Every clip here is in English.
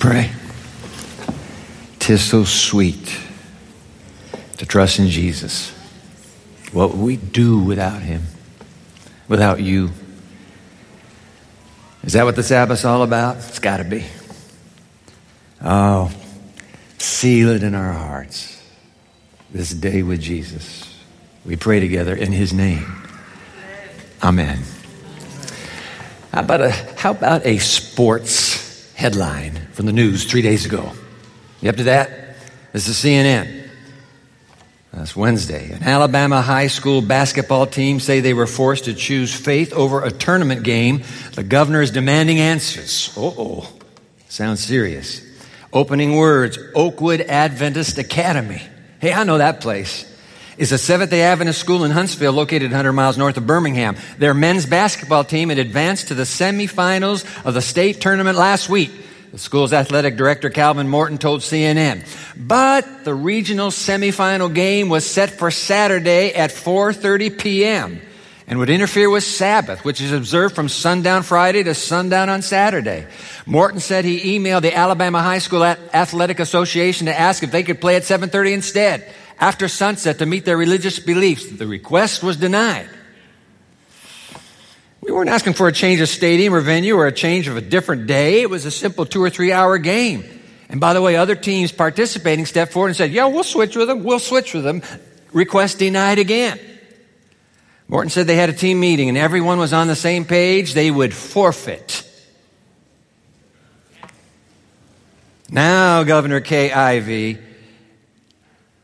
pray. Tis so sweet to trust in Jesus. What would we do without him? Without you? Is that what the Sabbath's all about? It's got to be. Oh, seal it in our hearts this day with Jesus. We pray together in his name. Amen. How about a, how about a sports headline from the news three days ago? You up to that? This is CNN. That's Wednesday. An Alabama high school basketball team say they were forced to choose faith over a tournament game. The governor is demanding answers. oh. Sounds serious. Opening words Oakwood Adventist Academy. Hey, I know that place. It's a Seventh day Adventist school in Huntsville located 100 miles north of Birmingham. Their men's basketball team had advanced to the semifinals of the state tournament last week. The school's athletic director, Calvin Morton, told CNN. But the regional semifinal game was set for Saturday at 4.30 p.m. and would interfere with Sabbath, which is observed from sundown Friday to sundown on Saturday. Morton said he emailed the Alabama High School Athletic Association to ask if they could play at 7.30 instead, after sunset, to meet their religious beliefs. The request was denied. We weren't asking for a change of stadium or venue or a change of a different day. It was a simple two or three hour game. And by the way, other teams participating stepped forward and said, Yeah, we'll switch with them. We'll switch with them. Request denied again. Morton said they had a team meeting and everyone was on the same page. They would forfeit. Now, Governor Ivey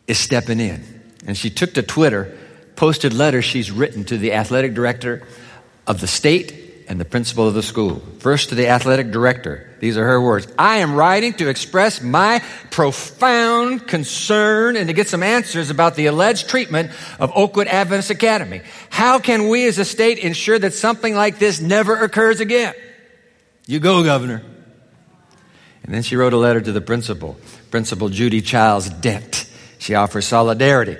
is stepping in. And she took to Twitter, posted letters she's written to the athletic director of the state and the principal of the school. First to the athletic director. These are her words. I am writing to express my profound concern and to get some answers about the alleged treatment of Oakwood Adventist Academy. How can we as a state ensure that something like this never occurs again? You go, Governor. And then she wrote a letter to the principal, Principal Judy Childs Dent. She offers solidarity.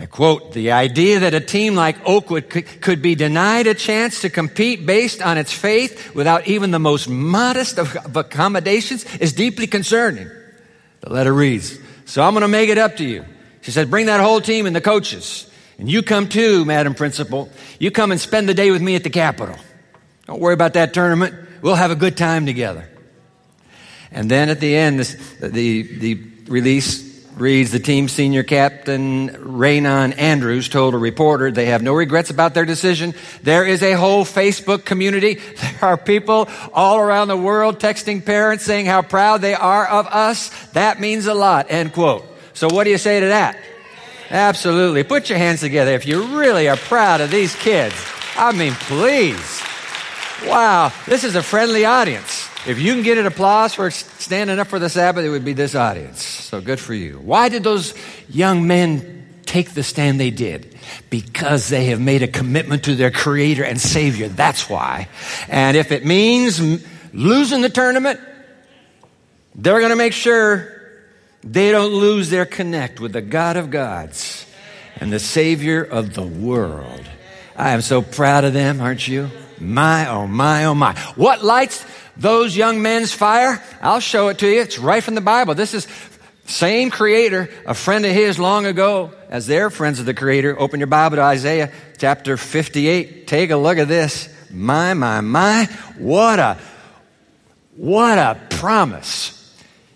I quote, the idea that a team like Oakwood could be denied a chance to compete based on its faith without even the most modest of accommodations is deeply concerning. The letter reads, so I'm going to make it up to you. She said, bring that whole team and the coaches. And you come too, Madam Principal. You come and spend the day with me at the Capitol. Don't worry about that tournament. We'll have a good time together. And then at the end, this, the, the release reads the team senior captain Raynon Andrews told a reporter they have no regrets about their decision. There is a whole Facebook community. There are people all around the world texting parents saying how proud they are of us. That means a lot. End quote. So what do you say to that? Absolutely. Put your hands together if you really are proud of these kids. I mean, please. Wow. This is a friendly audience. If you can get an applause for standing up for the Sabbath, it would be this audience. So good for you. Why did those young men take the stand they did? Because they have made a commitment to their Creator and Savior. That's why. And if it means losing the tournament, they're going to make sure they don't lose their connect with the God of gods and the Savior of the world. I am so proud of them, aren't you? My, oh my, oh my. What lights those young men's fire? I'll show it to you. It's right from the Bible. This is same creator, a friend of his long ago, as their friends of the creator. Open your Bible to Isaiah chapter 58. Take a look at this. My, my, my. What a, what a promise.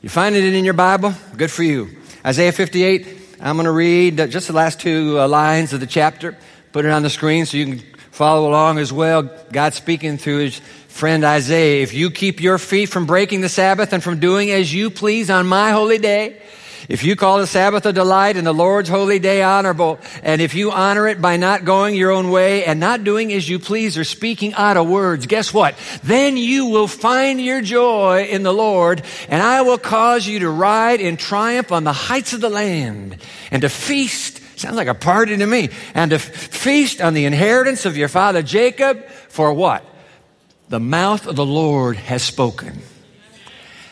You find it in your Bible? Good for you. Isaiah 58. I'm going to read just the last two uh, lines of the chapter. Put it on the screen so you can follow along as well. God speaking through his friend Isaiah, if you keep your feet from breaking the Sabbath and from doing as you please on my holy day, if you call the Sabbath a delight and the Lord's holy day honorable, and if you honor it by not going your own way and not doing as you please or speaking out of words, guess what? Then you will find your joy in the Lord, and I will cause you to ride in triumph on the heights of the land and to feast Sounds like a party to me. And to feast on the inheritance of your father Jacob for what? The mouth of the Lord has spoken.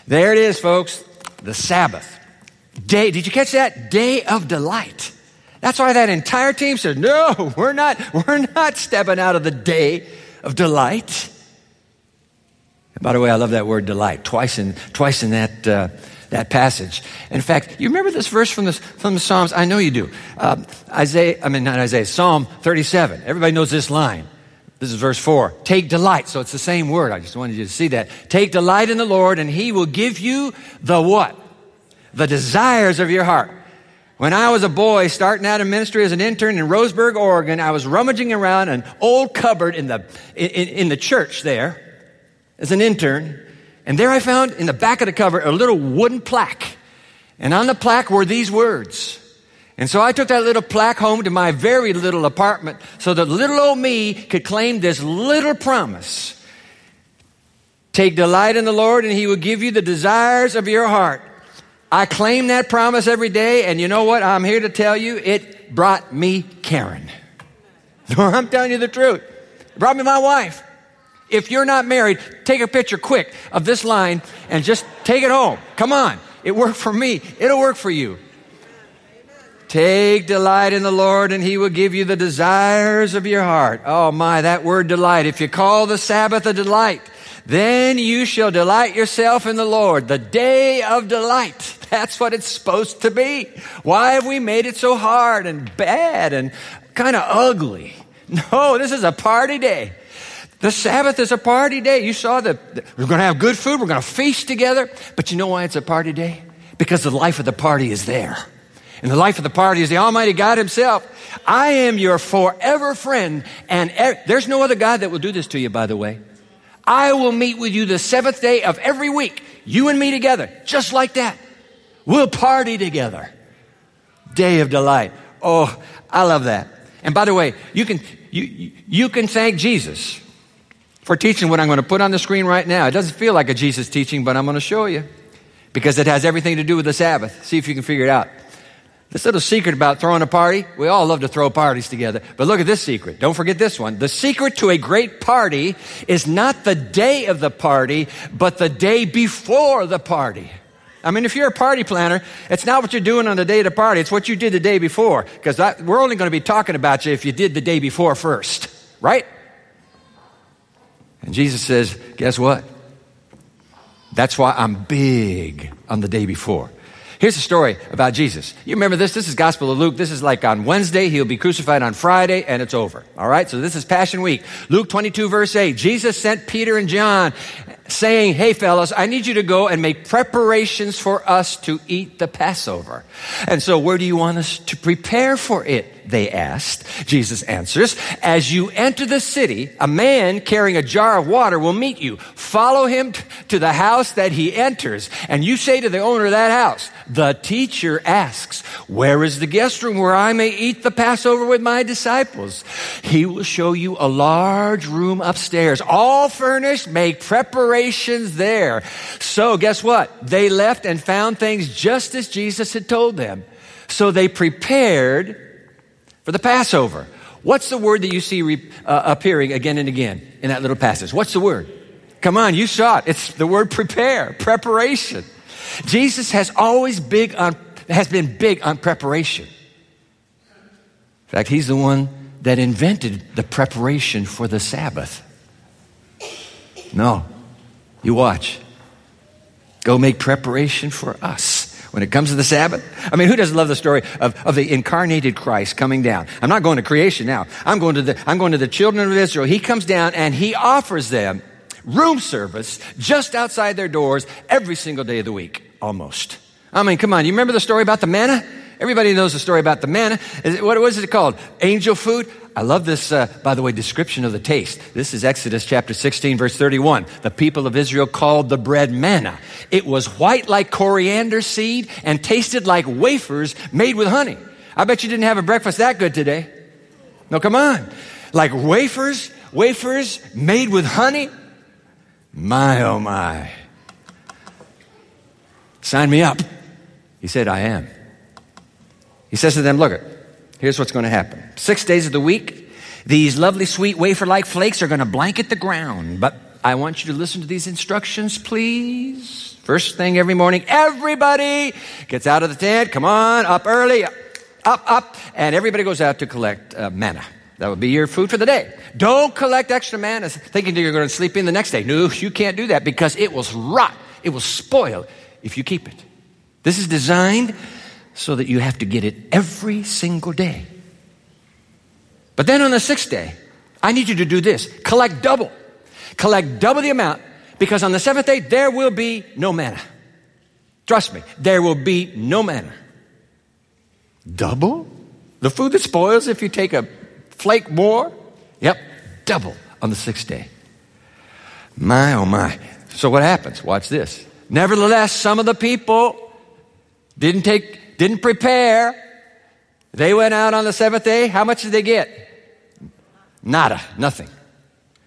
There it is, folks. The Sabbath. Day. Did you catch that? Day of delight. That's why that entire team said, no, we're not, we're not stepping out of the day of delight. By the way, I love that word delight. Twice in, twice in that, uh, that passage. In fact, you remember this verse from the, from the Psalms? I know you do. Um, Isaiah, I mean, not Isaiah, Psalm 37. Everybody knows this line. This is verse 4. Take delight. So it's the same word. I just wanted you to see that. Take delight in the Lord, and He will give you the what? The desires of your heart. When I was a boy starting out in ministry as an intern in Roseburg, Oregon, I was rummaging around an old cupboard in the, in, in the church there as an intern. And there I found in the back of the cover a little wooden plaque. And on the plaque were these words. And so I took that little plaque home to my very little apartment so that little old me could claim this little promise. Take delight in the Lord and he will give you the desires of your heart. I claim that promise every day, and you know what? I'm here to tell you, it brought me Karen. No, I'm telling you the truth. It brought me my wife. If you're not married, take a picture quick of this line and just take it home. Come on. It worked for me. It'll work for you. Take delight in the Lord and he will give you the desires of your heart. Oh my, that word delight. If you call the Sabbath a delight, then you shall delight yourself in the Lord, the day of delight. That's what it's supposed to be. Why have we made it so hard and bad and kind of ugly? No, this is a party day. The Sabbath is a party day. You saw that we're going to have good food, we're going to feast together. But you know why it's a party day? Because the life of the party is there. And the life of the party is the Almighty God Himself. I am your forever friend, and er- there's no other God that will do this to you, by the way. I will meet with you the seventh day of every week, you and me together, just like that. We'll party together. Day of delight. Oh, I love that. And by the way, you can, you, you can thank Jesus for teaching what I'm going to put on the screen right now. It doesn't feel like a Jesus teaching, but I'm going to show you because it has everything to do with the Sabbath. See if you can figure it out. This little secret about throwing a party, we all love to throw parties together. But look at this secret. Don't forget this one. The secret to a great party is not the day of the party, but the day before the party. I mean, if you're a party planner, it's not what you're doing on the day of the party, it's what you did the day before. Because we're only going to be talking about you if you did the day before first, right? And Jesus says, guess what? That's why I'm big on the day before. Here's a story about Jesus. You remember this? This is Gospel of Luke. This is like on Wednesday. He'll be crucified on Friday and it's over. All right. So this is Passion Week. Luke 22 verse 8. Jesus sent Peter and John saying, Hey fellas, I need you to go and make preparations for us to eat the Passover. And so where do you want us to prepare for it? They asked. Jesus answers, As you enter the city, a man carrying a jar of water will meet you. Follow him t- to the house that he enters. And you say to the owner of that house, The teacher asks, Where is the guest room where I may eat the Passover with my disciples? He will show you a large room upstairs, all furnished. Make preparations there. So guess what? They left and found things just as Jesus had told them. So they prepared for the Passover. What's the word that you see re, uh, appearing again and again in that little passage? What's the word? Come on, you saw it. It's the word prepare, preparation. Jesus has always big on, has been big on preparation. In fact, he's the one that invented the preparation for the Sabbath. No, you watch. Go make preparation for us when it comes to the Sabbath. I mean, who doesn't love the story of, of the incarnated Christ coming down? I'm not going to creation now. I'm going to the, I'm going to the children of Israel. He comes down and he offers them room service just outside their doors every single day of the week, almost. I mean, come on. You remember the story about the manna? Everybody knows the story about the manna. What was it called? Angel food? I love this, uh, by the way, description of the taste. This is Exodus chapter 16, verse 31. The people of Israel called the bread manna. It was white like coriander seed and tasted like wafers made with honey. I bet you didn't have a breakfast that good today. No, come on. Like wafers, wafers made with honey. My, oh my. Sign me up. He said, I am. He says to them, Look, here's what's going to happen. Six days of the week, these lovely, sweet wafer like flakes are going to blanket the ground. But I want you to listen to these instructions, please. First thing every morning, everybody gets out of the tent. Come on, up early, up, up, and everybody goes out to collect uh, manna. That would be your food for the day. Don't collect extra manna thinking that you're going to sleep in the next day. No, you can't do that because it will rot. It will spoil if you keep it. This is designed so that you have to get it every single day. But then on the sixth day, I need you to do this collect double. Collect double the amount because on the seventh day, there will be no manna. Trust me, there will be no manna. Double? The food that spoils if you take a flake more? Yep, double on the sixth day. My, oh my. So what happens? Watch this. Nevertheless, some of the people didn't take, didn't prepare. They went out on the seventh day. How much did they get? Nada, nothing.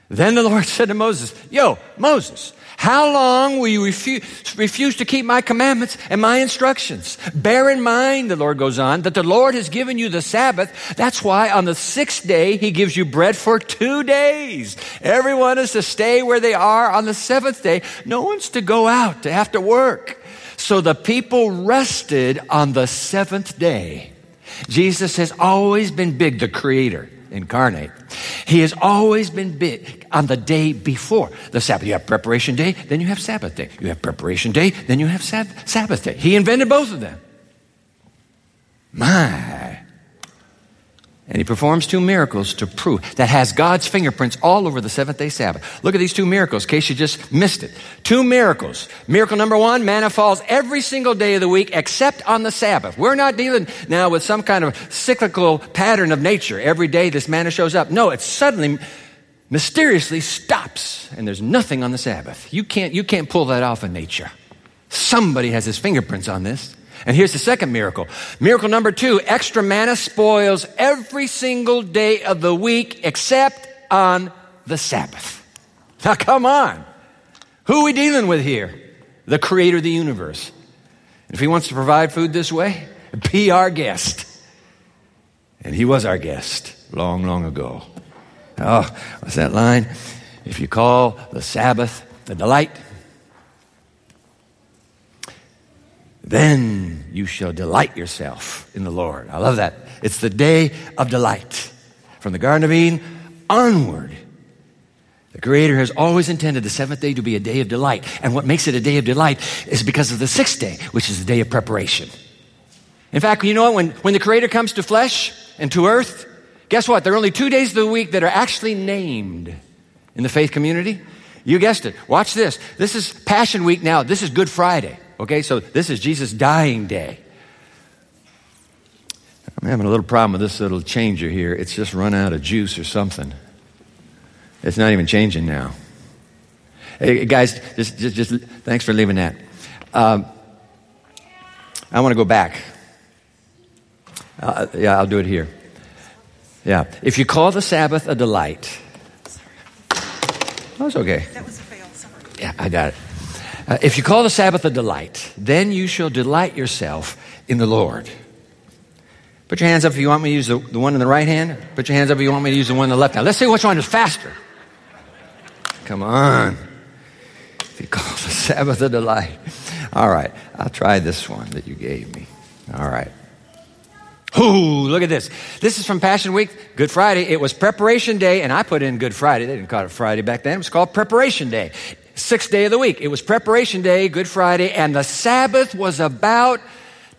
Then the Lord said to Moses, Yo, Moses, how long will you refuse, refuse to keep my commandments and my instructions? Bear in mind, the Lord goes on, that the Lord has given you the Sabbath. That's why on the sixth day, He gives you bread for two days. Everyone is to stay where they are on the seventh day. No one's to go out to have to work. So the people rested on the seventh day. Jesus has always been big, the creator incarnate. He has always been big on the day before the Sabbath. You have preparation day, then you have Sabbath day. You have preparation day, then you have Sabbath day. He invented both of them. My. And he performs two miracles to prove that has God's fingerprints all over the seventh day Sabbath. Look at these two miracles, in case you just missed it. Two miracles. Miracle number one, manna falls every single day of the week except on the Sabbath. We're not dealing now with some kind of cyclical pattern of nature. Every day this manna shows up. No, it suddenly mysteriously stops and there's nothing on the Sabbath. You can't, you can't pull that off in nature. Somebody has his fingerprints on this. And here's the second miracle. Miracle number two extra manna spoils every single day of the week except on the Sabbath. Now, come on. Who are we dealing with here? The creator of the universe. If he wants to provide food this way, be our guest. And he was our guest long, long ago. Oh, what's that line? If you call the Sabbath the delight, then you shall delight yourself in the Lord. I love that. It's the day of delight. From the Garden of Eden onward, the Creator has always intended the seventh day to be a day of delight. And what makes it a day of delight is because of the sixth day, which is the day of preparation. In fact, you know what? When, when the Creator comes to flesh and to earth, guess what? There are only two days of the week that are actually named in the faith community. You guessed it. Watch this. This is Passion Week now. This is Good Friday. Okay, so this is Jesus' dying day. I'm having a little problem with this little changer here. It's just run out of juice or something. It's not even changing now. Hey, guys, just, just, just thanks for leaving that. Um, I want to go back. Uh, yeah, I'll do it here. Yeah. If you call the Sabbath a delight, that's okay. That was a fail. Sorry. Yeah, I got it. Uh, if you call the Sabbath a delight, then you shall delight yourself in the Lord. Put your hands up if you want me to use the, the one in the right hand. Put your hands up if you want me to use the one in the left hand. Let's see which one is faster. Come on. If you call the Sabbath a delight. All right, I'll try this one that you gave me. All right. Ooh, look at this. This is from Passion Week, Good Friday. It was Preparation Day, and I put in Good Friday. They didn't call it Friday back then. It was called Preparation Day sixth day of the week. It was preparation day, Good Friday, and the Sabbath was about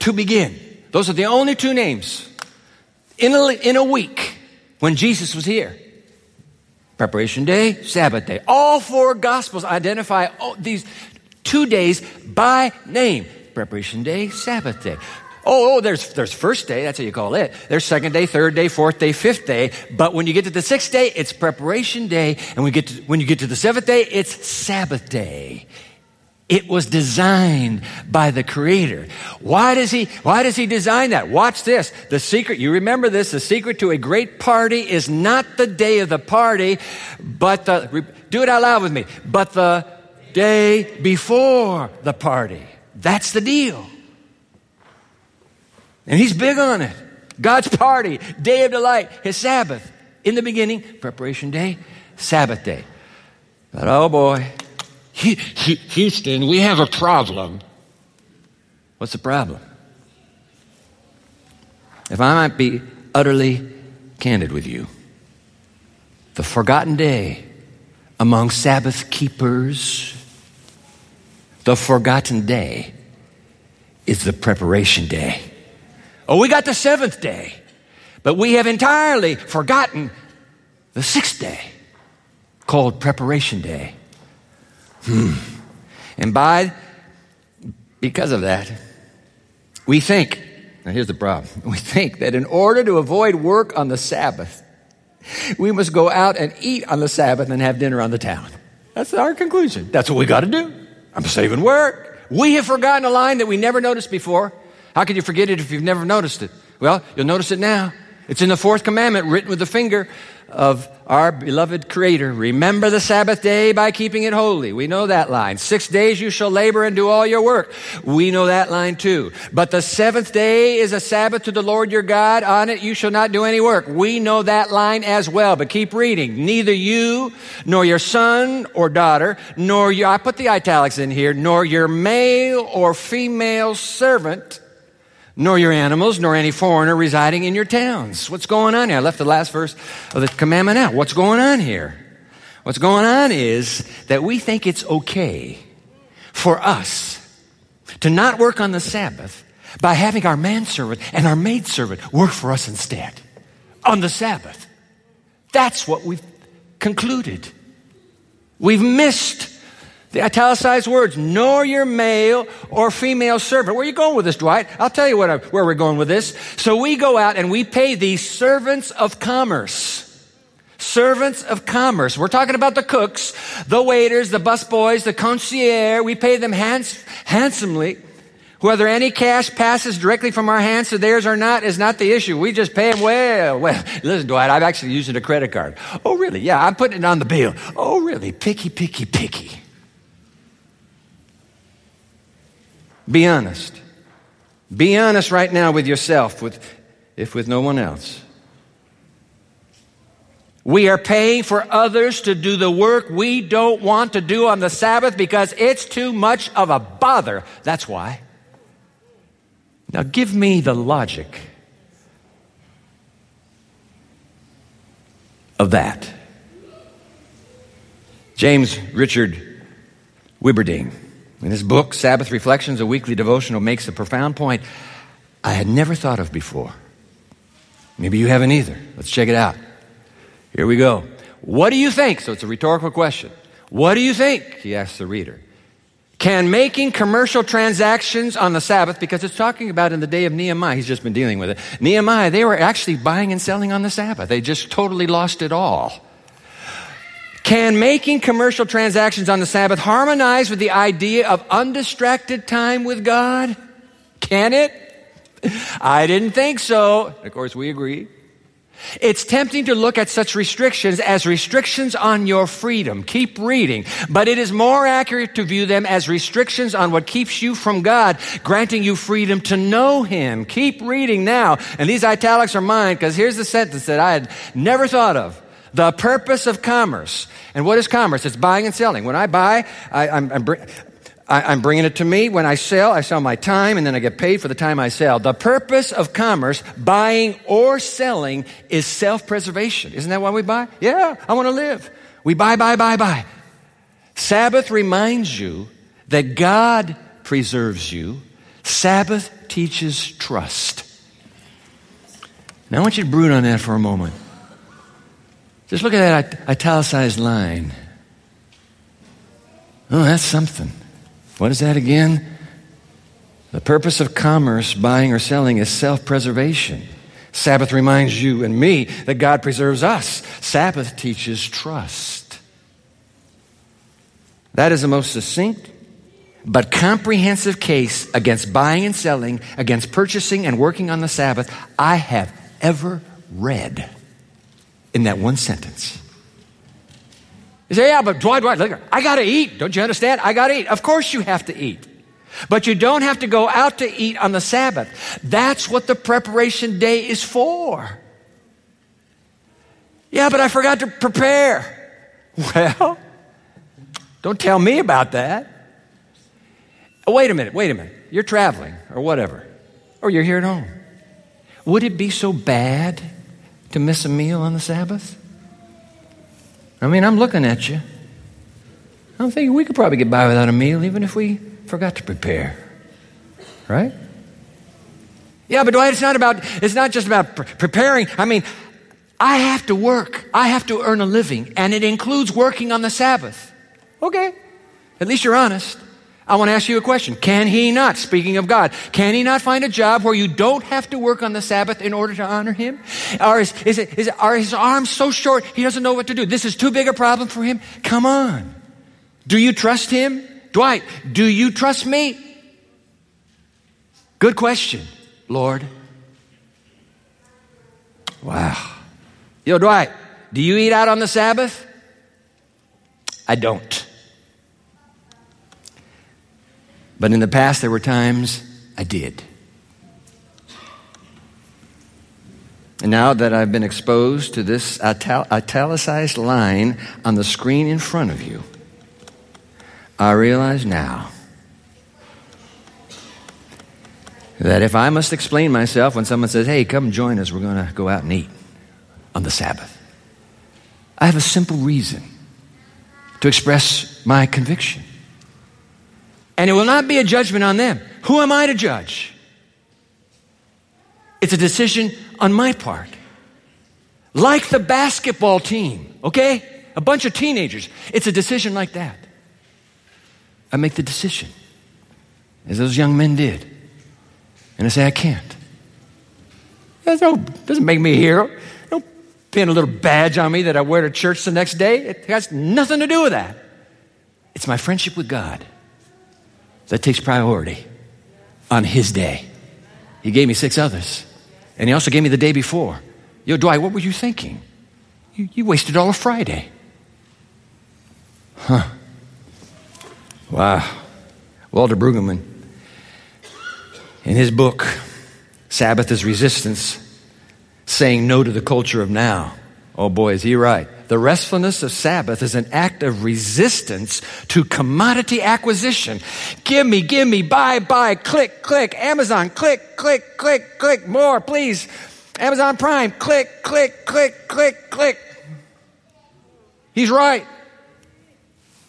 to begin. Those are the only two names in a, in a week when Jesus was here. Preparation day, Sabbath day. All four Gospels identify these two days by name. Preparation day, Sabbath day. Oh, oh, there's, there's first day, that's how you call it. There's second day, third day, fourth day, fifth day. But when you get to the sixth day, it's preparation day. And when get to, when you get to the seventh day, it's Sabbath day. It was designed by the creator. Why does he, why does he design that? Watch this. The secret, you remember this, the secret to a great party is not the day of the party, but the, do it out loud with me, but the day before the party. That's the deal. And he's big on it. God's party, day of delight, his Sabbath. In the beginning, preparation day, Sabbath day. But oh boy, Houston, we have a problem. What's the problem? If I might be utterly candid with you, the forgotten day among Sabbath keepers. The forgotten day is the preparation day. Oh, we got the seventh day, but we have entirely forgotten the sixth day called preparation day. Hmm. And by, because of that, we think, now here's the problem, we think that in order to avoid work on the Sabbath, we must go out and eat on the Sabbath and have dinner on the town. That's our conclusion. That's what we got to do. I'm saving work. We have forgotten a line that we never noticed before. How can you forget it if you've never noticed it? Well, you'll notice it now. It's in the fourth commandment written with the finger of our beloved Creator. Remember the Sabbath day by keeping it holy. We know that line. Six days you shall labor and do all your work. We know that line too. But the seventh day is a Sabbath to the Lord your God. On it you shall not do any work. We know that line as well. But keep reading. Neither you, nor your son or daughter, nor your, I put the italics in here, nor your male or female servant, nor your animals, nor any foreigner residing in your towns. What's going on here? I left the last verse of the commandment out. What's going on here? What's going on is that we think it's okay for us to not work on the Sabbath by having our manservant and our maidservant work for us instead on the Sabbath. That's what we've concluded. We've missed the italicized words, nor your male or female servant. Where are you going with this, Dwight? I'll tell you I, uh, where we're going with this. So we go out and we pay these servants of commerce. Servants of commerce. We're talking about the cooks, the waiters, the busboys, the concierge. We pay them hands, handsomely. Whether any cash passes directly from our hands to theirs or not is not the issue. We just pay them well. Well, listen, Dwight, I'm actually using a credit card. Oh, really? Yeah, I'm putting it on the bill. Oh, really? Picky, picky, picky. Be honest. Be honest right now with yourself, with, if with no one else. We are paying for others to do the work we don't want to do on the Sabbath because it's too much of a bother. That's why. Now, give me the logic of that. James Richard Wibberding in his book, Sabbath Reflections, a weekly devotional, makes a profound point I had never thought of before. Maybe you haven't either. Let's check it out. Here we go. What do you think? So it's a rhetorical question. What do you think? He asks the reader. Can making commercial transactions on the Sabbath, because it's talking about in the day of Nehemiah, he's just been dealing with it. Nehemiah, they were actually buying and selling on the Sabbath. They just totally lost it all. Can making commercial transactions on the Sabbath harmonize with the idea of undistracted time with God? Can it? I didn't think so. Of course, we agree. It's tempting to look at such restrictions as restrictions on your freedom. Keep reading. But it is more accurate to view them as restrictions on what keeps you from God, granting you freedom to know Him. Keep reading now. And these italics are mine because here's the sentence that I had never thought of. The purpose of commerce. And what is commerce? It's buying and selling. When I buy, I, am I'm, I'm bringing it to me. When I sell, I sell my time and then I get paid for the time I sell. The purpose of commerce, buying or selling, is self preservation. Isn't that why we buy? Yeah, I want to live. We buy, buy, buy, buy. Sabbath reminds you that God preserves you. Sabbath teaches trust. Now I want you to brood on that for a moment. Just look at that italicized line. Oh, that's something. What is that again? The purpose of commerce, buying or selling, is self preservation. Sabbath reminds you and me that God preserves us. Sabbath teaches trust. That is the most succinct but comprehensive case against buying and selling, against purchasing and working on the Sabbath I have ever read in that one sentence. You say, yeah, but Dwight, Dwight, look, I got to eat. Don't you understand? I got to eat. Of course you have to eat. But you don't have to go out to eat on the Sabbath. That's what the preparation day is for. Yeah, but I forgot to prepare. Well, don't tell me about that. Oh, wait a minute, wait a minute. You're traveling or whatever, or you're here at home. Would it be so bad to miss a meal on the Sabbath? I mean, I'm looking at you. I'm thinking we could probably get by without a meal even if we forgot to prepare. Right? Yeah, but Dwight, it's not about, it's not just about pre- preparing. I mean, I have to work. I have to earn a living, and it includes working on the Sabbath. Okay. At least you're honest. I want to ask you a question. Can he not, speaking of God, can he not find a job where you don't have to work on the Sabbath in order to honor him? Or is, is, it, is it, are his arms so short he doesn't know what to do? This is too big a problem for him? Come on. Do you trust him? Dwight, do you trust me? Good question, Lord. Wow. Yo, Dwight, do you eat out on the Sabbath? I don't. But in the past, there were times I did. And now that I've been exposed to this ital- italicized line on the screen in front of you, I realize now that if I must explain myself when someone says, hey, come join us, we're going to go out and eat on the Sabbath, I have a simple reason to express my conviction. And it will not be a judgment on them. Who am I to judge? It's a decision on my part. Like the basketball team, okay? A bunch of teenagers. It's a decision like that. I make the decision, as those young men did. And I say, I can't. That doesn't make me a hero. Don't pin a little badge on me that I wear to church the next day. It has nothing to do with that. It's my friendship with God that takes priority on His day. He gave me six others. And He also gave me the day before. Yo, Dwight, what were you thinking? You, you wasted all of Friday. Huh. Wow. Walter Brueggemann, in his book, Sabbath as Resistance, saying no to the culture of now. Oh boy, is he right. The restfulness of Sabbath is an act of resistance to commodity acquisition. Give me, give me, buy, buy, click, click, Amazon, click, click, click, click, more, please. Amazon Prime, click, click, click, click, click. He's right.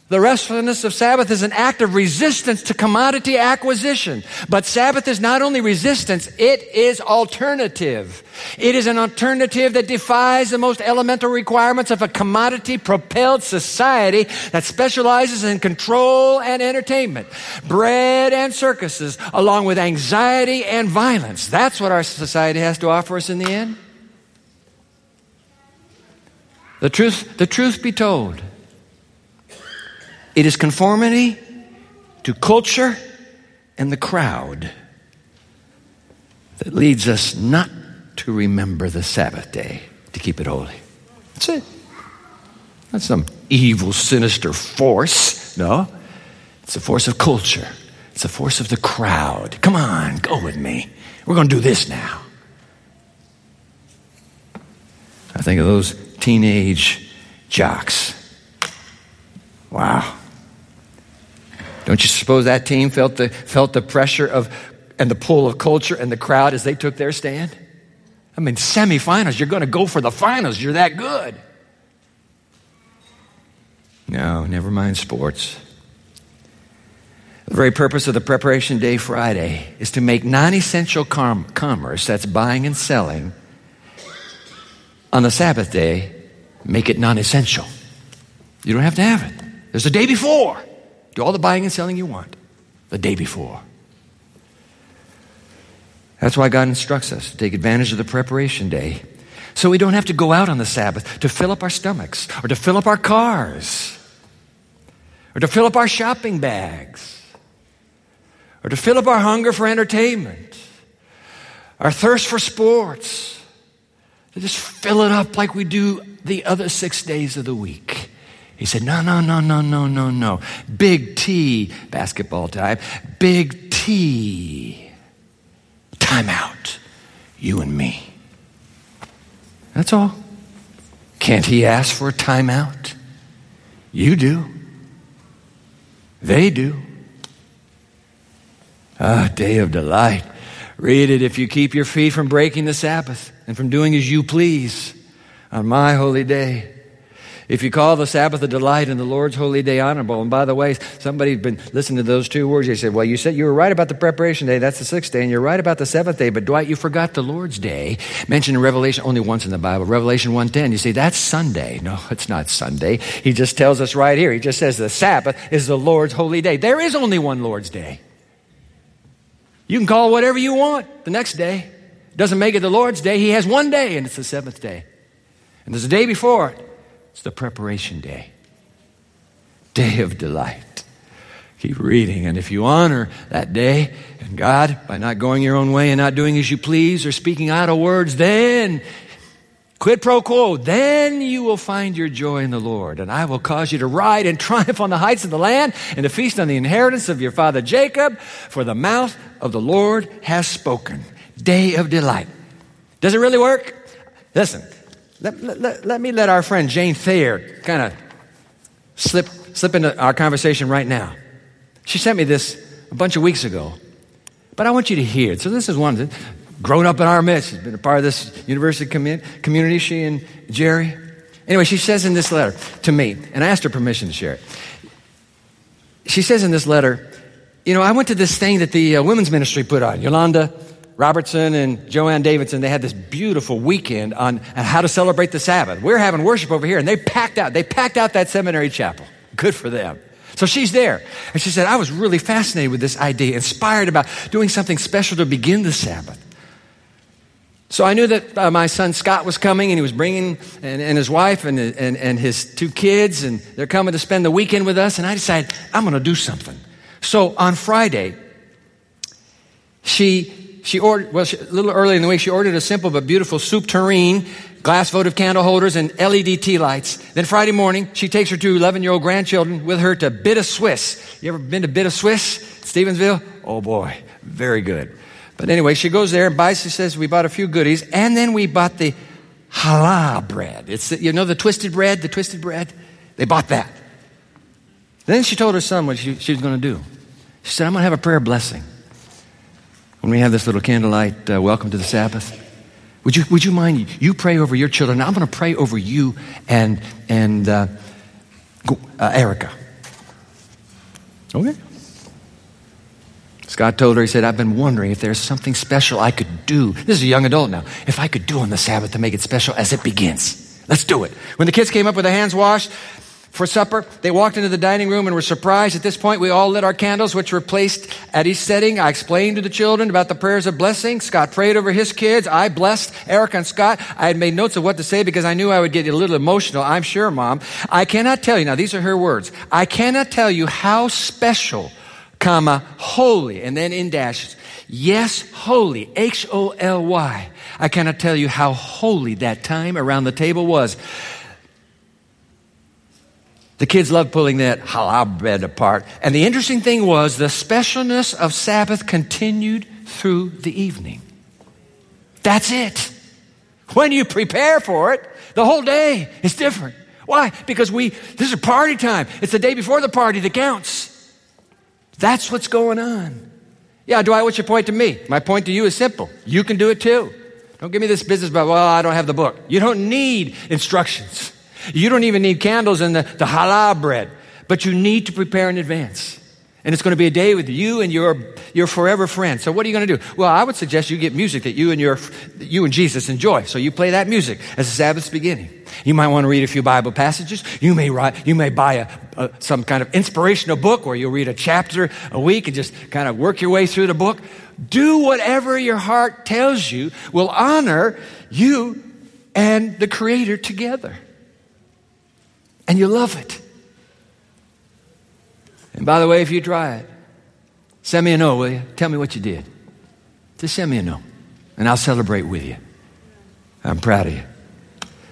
The restfulness of Sabbath is an act of resistance to commodity acquisition. But Sabbath is not only resistance, it is alternative. It is an alternative that defies the most elemental requirements of a commodity propelled society that specializes in control and entertainment, bread and circuses, along with anxiety and violence. That's what our society has to offer us in the end. The truth, the truth be told, it is conformity to culture and the crowd that leads us not to remember the Sabbath day, to keep it holy. That's it. Not some evil, sinister force. No. It's a force of culture. It's a force of the crowd. Come on, go with me. We're going to do this now. I think of those teenage jocks. Wow. Don't you suppose that team felt the, felt the pressure of and the pull of culture and the crowd as they took their stand? I mean, semifinals, you're going to go for the finals. You're that good. No, never mind sports. The very purpose of the preparation day Friday is to make non essential com- commerce, that's buying and selling, on the Sabbath day, make it non essential. You don't have to have it. There's a day before. Do all the buying and selling you want the day before. That's why God instructs us to take advantage of the preparation day so we don't have to go out on the Sabbath to fill up our stomachs or to fill up our cars or to fill up our shopping bags or to fill up our hunger for entertainment, our thirst for sports, to just fill it up like we do the other six days of the week. He said, No, no, no, no, no, no, no. Big T, basketball time. Big T. Time out. You and me. That's all. Can't he ask for a timeout? You do. They do. Ah, day of delight. Read it if you keep your feet from breaking the Sabbath and from doing as you please on my holy day. If you call the Sabbath a delight and the Lord's holy day honorable, and by the way, somebody's been listening to those two words. They said, Well, you said you were right about the preparation day, that's the sixth day, and you're right about the seventh day, but Dwight, you forgot the Lord's day, mentioned in Revelation only once in the Bible, Revelation 1.10. You say, That's Sunday. No, it's not Sunday. He just tells us right here. He just says the Sabbath is the Lord's holy day. There is only one Lord's day. You can call whatever you want the next day. Doesn't make it the Lord's day. He has one day, and it's the seventh day. And there's a day before it. It's the preparation day, day of delight. Keep reading. And if you honor that day and God by not going your own way and not doing as you please or speaking idle words, then quid pro quo, then you will find your joy in the Lord. And I will cause you to ride and triumph on the heights of the land and to feast on the inheritance of your father Jacob, for the mouth of the Lord has spoken. Day of delight. Does it really work? Listen, let, let, let me let our friend Jane Thayer kind of slip, slip into our conversation right now. She sent me this a bunch of weeks ago, but I want you to hear it. So, this is one that grown up in our midst. She's been a part of this university community, she and Jerry. Anyway, she says in this letter to me, and I asked her permission to share it. She says in this letter, You know, I went to this thing that the uh, women's ministry put on. Yolanda Robertson and Jo Ann Davidson, they had this beautiful weekend on, on how to celebrate the Sabbath. We're having worship over here, and they packed out, they packed out that seminary chapel. Good for them. So she's there. And she said, I was really fascinated with this idea, inspired about doing something special to begin the Sabbath. So I knew that uh, my son Scott was coming, and he was bringing, and, and his wife and, and, and his two kids, and they're coming to spend the weekend with us. And I decided, I'm going to do something. So on Friday, she she ordered, well, she, a little early in the week, she ordered a simple but beautiful soup tureen, glass votive candle holders, and LED tea lights. Then Friday morning, she takes her two 11 year old grandchildren with her to Bit of Swiss. You ever been to Bit of Swiss, Stevensville? Oh boy, very good. But anyway, she goes there and buys, she says, we bought a few goodies, and then we bought the challah bread. It's, the, you know, the twisted bread, the twisted bread? They bought that. Then she told her son what she, she was going to do. She said, I'm going to have a prayer blessing when we have this little candlelight uh, welcome to the Sabbath? Would you, would you mind? You pray over your children. I'm going to pray over you and, and uh, uh, Erica. Okay. Scott told her, he said, I've been wondering if there's something special I could do. This is a young adult now. If I could do on the Sabbath to make it special as it begins. Let's do it. When the kids came up with their hands washed, for supper. They walked into the dining room and were surprised. At this point, we all lit our candles, which were placed at each setting. I explained to the children about the prayers of blessing. Scott prayed over his kids. I blessed Eric and Scott. I had made notes of what to say because I knew I would get a little emotional. I'm sure, Mom. I cannot tell you, now these are her words. I cannot tell you how special, comma, holy, and then in dashes. Yes, holy, H-O-L-Y. I cannot tell you how holy that time around the table was. The kids loved pulling that challah bread apart. And the interesting thing was the specialness of Sabbath continued through the evening. That's it. When you prepare for it, the whole day is different. Why? Because we, this is party time. It's the day before the party that counts. That's what's going on. Yeah, Dwight, what's your point to me? My point to you is simple. You can do it too. Don't give me this business about, well, I don't have the book. You don't need instructions. You don't even need candles and the, the challah bread, but you need to prepare in advance. And it's going to be a day with you and your, your forever friend. So what are you going to do? Well, I would suggest you get music that you and your, you and Jesus enjoy. So you play that music as the Sabbath's beginning. You might want to read a few Bible passages. You may write, you may buy a, a, some kind of inspirational book where you'll read a chapter a week and just kind of work your way through the book. Do whatever your heart tells you will honor you and the Creator together and you love it. And by the way, if you try it, send me a note, will you? Tell me what you did. Just send me a note, and I'll celebrate with you. I'm proud of you.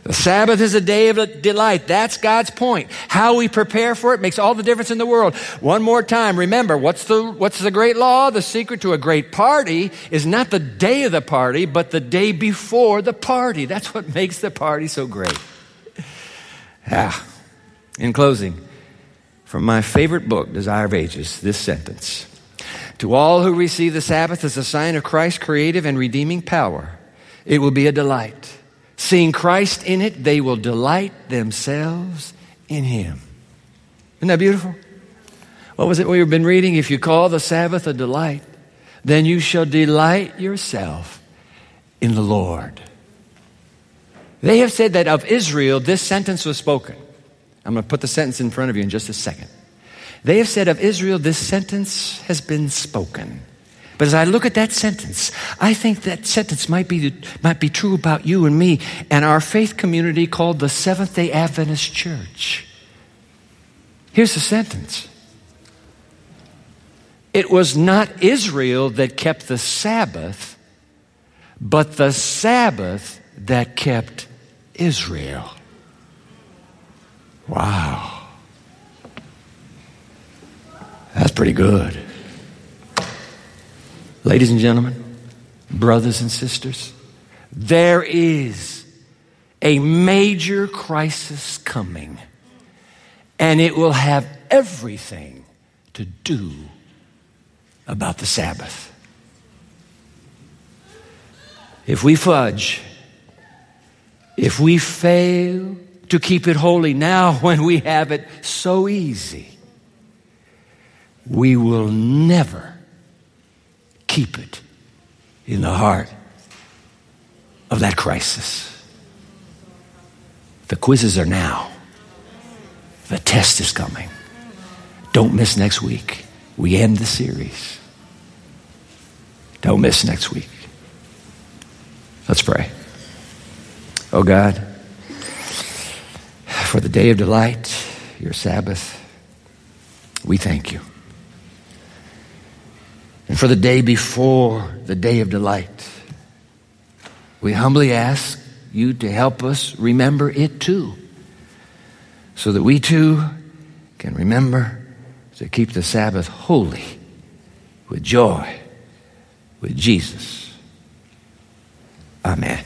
The Sabbath is a day of delight. That's God's point. How we prepare for it makes all the difference in the world. One more time, remember, what's the, what's the great law? The secret to a great party is not the day of the party, but the day before the party. That's what makes the party so great. Yeah. In closing, from my favorite book, Desire of Ages, this sentence To all who receive the Sabbath as a sign of Christ's creative and redeeming power, it will be a delight. Seeing Christ in it, they will delight themselves in Him. Isn't that beautiful? What was it we've been reading? If you call the Sabbath a delight, then you shall delight yourself in the Lord. They have said that of Israel, this sentence was spoken. I'm going to put the sentence in front of you in just a second. They have said of Israel, this sentence has been spoken. But as I look at that sentence, I think that sentence might be, might be true about you and me and our faith community called the Seventh day Adventist Church. Here's the sentence It was not Israel that kept the Sabbath, but the Sabbath that kept Israel. Wow. That's pretty good. Ladies and gentlemen, brothers and sisters, there is a major crisis coming, and it will have everything to do about the Sabbath. If we fudge, if we fail to keep it holy now when we have it so easy, we will never keep it in the heart of that crisis. The quizzes are now. The test is coming. Don't miss next week. We end the series. Don't miss next week. Let's pray. Oh God, for the day of delight, your Sabbath, we thank you and for the day before the day of delight. We humbly ask you to help us remember it too, so that we too can remember to keep the Sabbath holy with joy with Jesus. Amen.